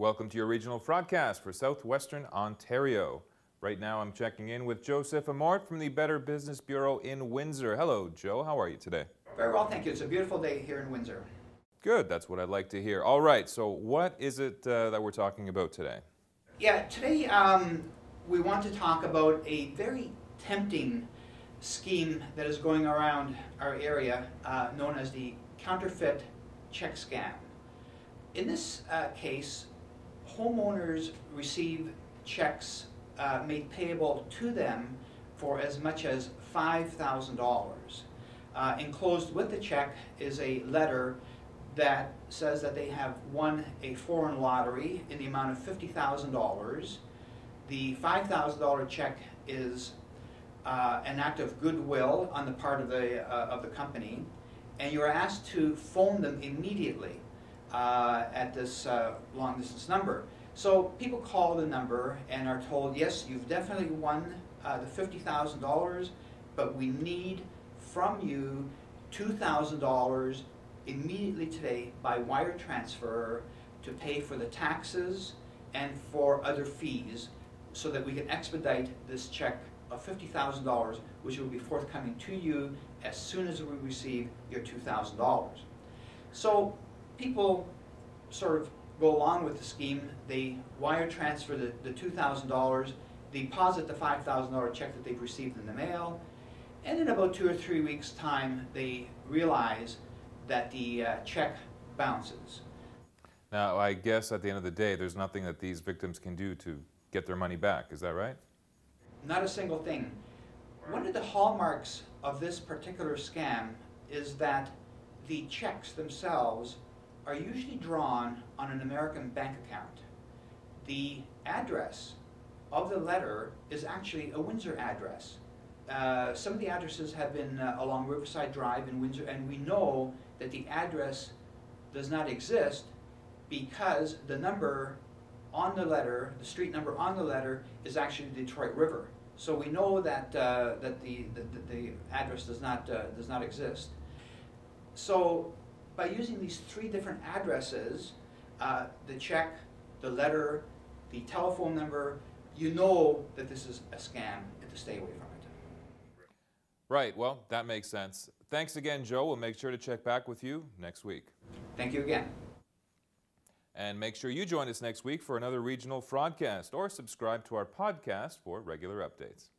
Welcome to your regional broadcast for southwestern Ontario. Right now, I'm checking in with Joseph Amort from the Better Business Bureau in Windsor. Hello, Joe. How are you today? Very well, thank you. It's a beautiful day here in Windsor. Good. That's what I'd like to hear. All right. So, what is it uh, that we're talking about today? Yeah, today um, we want to talk about a very tempting scheme that is going around our area uh, known as the counterfeit check scam. In this uh, case, homeowners receive checks uh, made payable to them for as much as $5,000. Uh, enclosed with the check is a letter that says that they have won a foreign lottery in the amount of $50,000. The $5,000 check is uh, an act of goodwill on the part of the, uh, of the company, and you're asked to phone them immediately uh, at this uh, long distance number. So people call the number and are told, yes, you've definitely won uh, the $50,000, but we need from you $2,000 immediately today by wire transfer to pay for the taxes and for other fees so that we can expedite this check of $50,000, which will be forthcoming to you as soon as we receive your $2,000. So people sort of go along with the scheme. They wire transfer the, the $2,000, deposit the $5,000 check that they've received in the mail, and in about two or three weeks' time, they realize that the uh, check bounces. Now, I guess at the end of the day, there's nothing that these victims can do to get their money back. Is that right? Not a single thing. One of the hallmarks of this particular scam is that the checks themselves are usually drawn on an American bank account. The address of the letter is actually a Windsor address. Uh, some of the addresses have been uh, along Riverside Drive in Windsor, and we know that the address does not exist because the number on the letter, the street number on the letter, is actually Detroit River. So we know that uh, that the, the, the address does not uh, does not exist. So by using these three different addresses, uh, the check, the letter, the telephone number, you know that this is a scam and to stay away from it. Right. Well, that makes sense. Thanks again, Joe. We'll make sure to check back with you next week. Thank you again. And make sure you join us next week for another regional broadcast or subscribe to our podcast for regular updates.